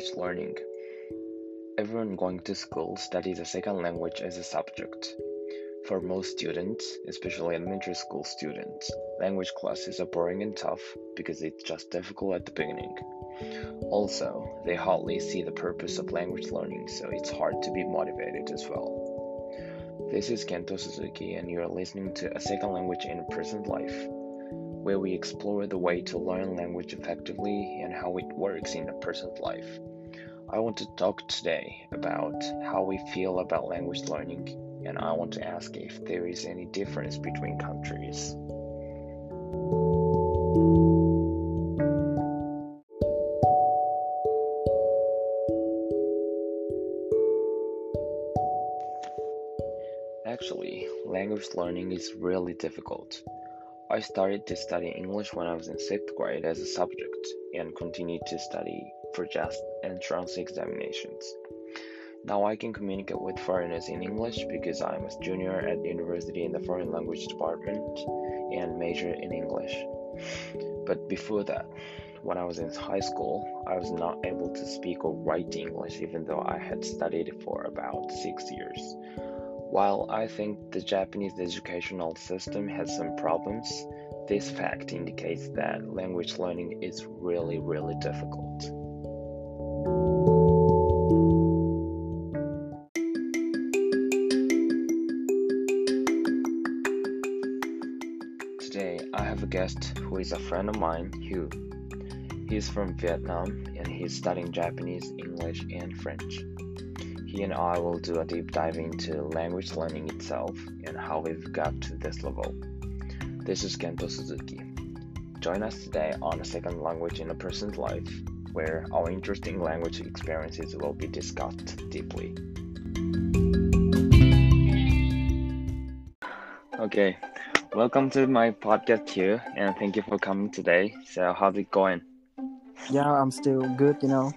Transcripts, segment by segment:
Language learning. Everyone going to school studies a second language as a subject. For most students, especially elementary school students, language classes are boring and tough because it's just difficult at the beginning. Also, they hardly see the purpose of language learning, so it's hard to be motivated as well. This is Kento Suzuki, and you are listening to A Second Language in Present Life where we explore the way to learn language effectively and how it works in a person's life. I want to talk today about how we feel about language learning, and I want to ask if there is any difference between countries. Actually, language learning is really difficult. I started to study English when I was in sixth grade as a subject and continued to study for just entrance examinations. Now I can communicate with foreigners in English because I'm a junior at university in the foreign language department and major in English. But before that, when I was in high school, I was not able to speak or write English even though I had studied for about six years. While I think the Japanese educational system has some problems, this fact indicates that language learning is really, really difficult. Today, I have a guest who is a friend of mine, Hieu. He is from Vietnam and he's studying Japanese, English, and French. He and I will do a deep dive into language learning itself and how we've got to this level. This is Kento Suzuki. Join us today on a second language in a person's life, where our interesting language experiences will be discussed deeply. Okay, welcome to my podcast here, and thank you for coming today. So, how's it going? Yeah, I'm still good, you know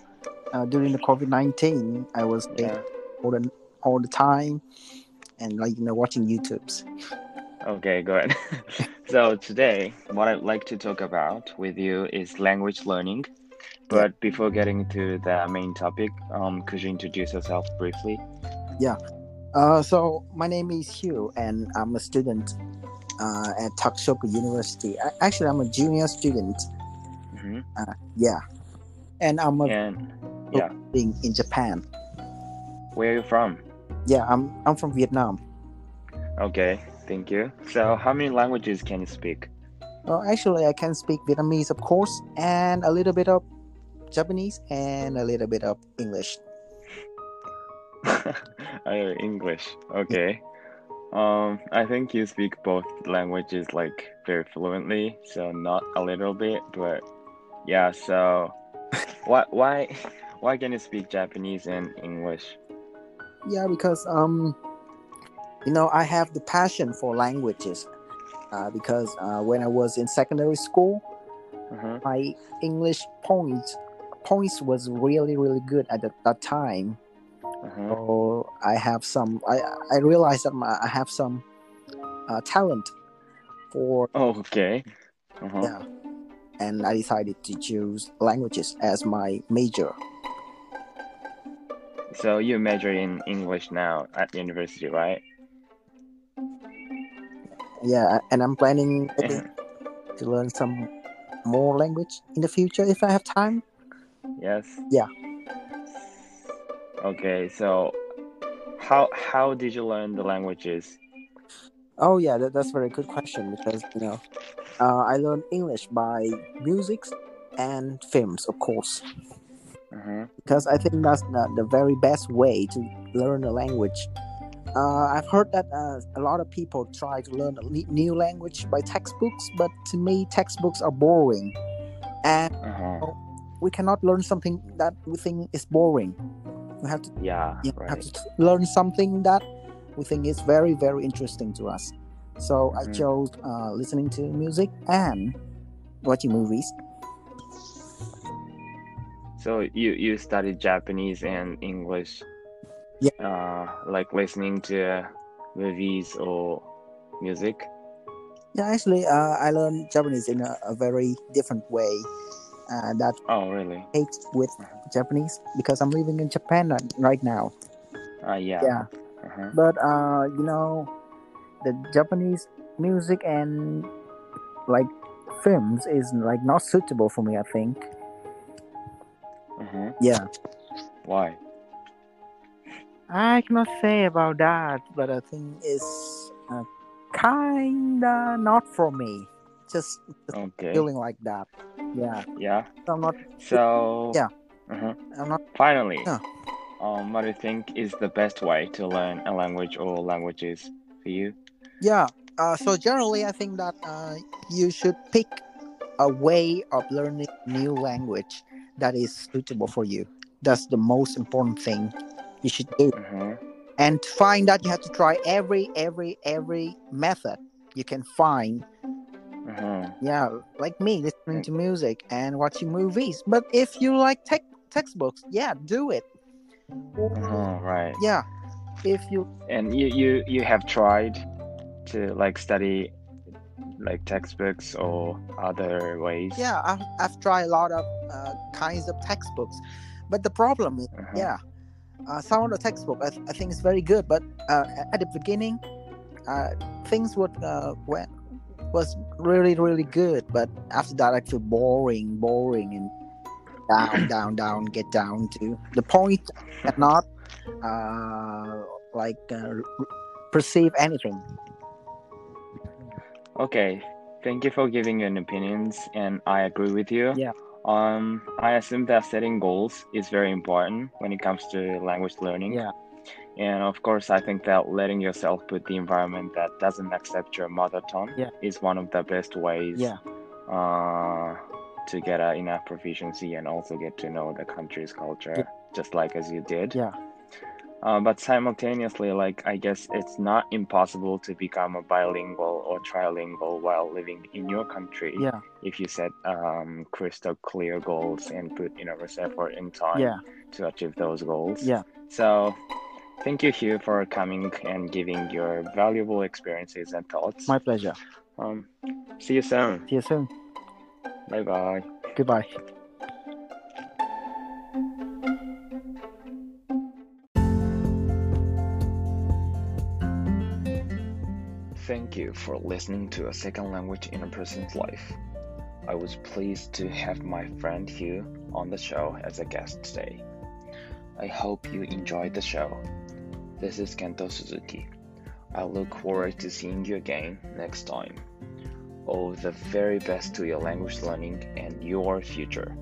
uh, during the COVID nineteen, I was yeah. all the all the time, and like you know watching YouTube's. Okay, good. so today, what I'd like to talk about with you is language learning. But before getting to the main topic, um, could you introduce yourself briefly? Yeah. Uh, so my name is Hieu, and I'm a student uh, at Takushoku University. I, actually, I'm a junior student. Mm-hmm. Uh, yeah, and I'm a and yeah. in, in Japan. Where are you from? Yeah, I'm I'm from Vietnam. Okay, thank you. So, how many languages can you speak? Well, actually, I can speak Vietnamese, of course, and a little bit of Japanese and a little bit of English. oh, English. Okay. Um, I think you speak both languages like very fluently, so not a little bit, but yeah. So, why why why can you speak Japanese and English? Yeah, because um, you know, I have the passion for languages. Uh, because uh, when I was in secondary school, uh-huh. my English points points was really really good at that, that time. Uh-huh. So I have some. I I realized that my, I have some uh, talent for. Oh, okay. Uh-huh. Yeah, and I decided to choose languages as my major. So you major in English now at university, right? Yeah, and I'm planning to learn some more language in the future if I have time. Yes. Yeah. Okay, so how how did you learn the languages? Oh yeah, that, that's a very good question because you know, uh, I learned English by music and films, of course. Mm-hmm. Because I think that's the, the, very best way to learn a language. Uh, I've heard that uh, a lot of people try to learn a new language by textbooks, but to me, textbooks are boring, and uh-huh. we cannot learn something that we think is boring. We have to, yeah, right. have to learn something that we think is very, very interesting to us. So mm-hmm. I chose uh, listening to music and watching movies. So you you studied Japanese and English. Yeah. Uh, like listening to movies or music. Yeah, actually, uh, I learned Japanese in a, a very different way. uh, that oh really hate with Japanese because I'm living in Japan right now. Uh, yeah. Yeah. Uh-huh. But uh, you know, the Japanese music and like films is like not suitable for me. I think. Uh-huh. Yeah. Why? I cannot say about that, but I think it's uh, kinda not for me. Just, just Okay. feeling like that. Yeah. Yeah. So I'm not. So. Yeah. Uh-huh. I'm not. Finally. Yeah. Um, what do you think is the best way to learn a language or languages for you? Yeah. Uh, so generally, I think that uh, you should pick a way of learning new language that is suitable for you. That's the most important thing you should do. Uh-huh. And to find that you have to try every every every method you can find. Uh-huh. Yeah, like me listening to music and watching movies. But if you like tech textbooks, yeah, do it. Uh-huh. Right. Yeah, if you And you you you have tried to like study like textbooks or other ways. yeah, I've, I've tried a lot of uh, kinds of textbooks, but the problem is, Uh-huh. yeah, uh, some of the textbook I, I think is very good, but uh, at the beginning, uh, things would uh, went was really really good, but after that I feel boring, boring, and down, down, down, get down to the point and not uh, like uh, perceive anything. Okay. Thank you for giving your opinions, and I agree with you. Yeah. Um, I assume that setting goals is very important when it comes to language learning. Yeah. And of course, I think that letting yourself put the environment that doesn't accept your mother tongue Yeah. is one of the best ways Yeah, uh, to get uh, enough proficiency and also get to know the country's culture, Yeah. just like as you did. yeah, Uh, but simultaneously, like I guess it's not impossible to become a bilingual or trilingual while living in your country yeah, if you set um, crystal clear goals and put enormous effort and time yeah, to achieve those goals. yeah. So, thank you, Hieu, for coming and giving your valuable experiences and thoughts. My pleasure. Um, see you soon. See you soon. Bye bye. Goodbye. Thank you for listening to a second language in a person's life. I was pleased to have my friend Hieu on the show as a guest today. I hope you enjoyed the show. This is Kento Suzuki. I look forward to seeing you again next time. All the very best to your language learning and your future.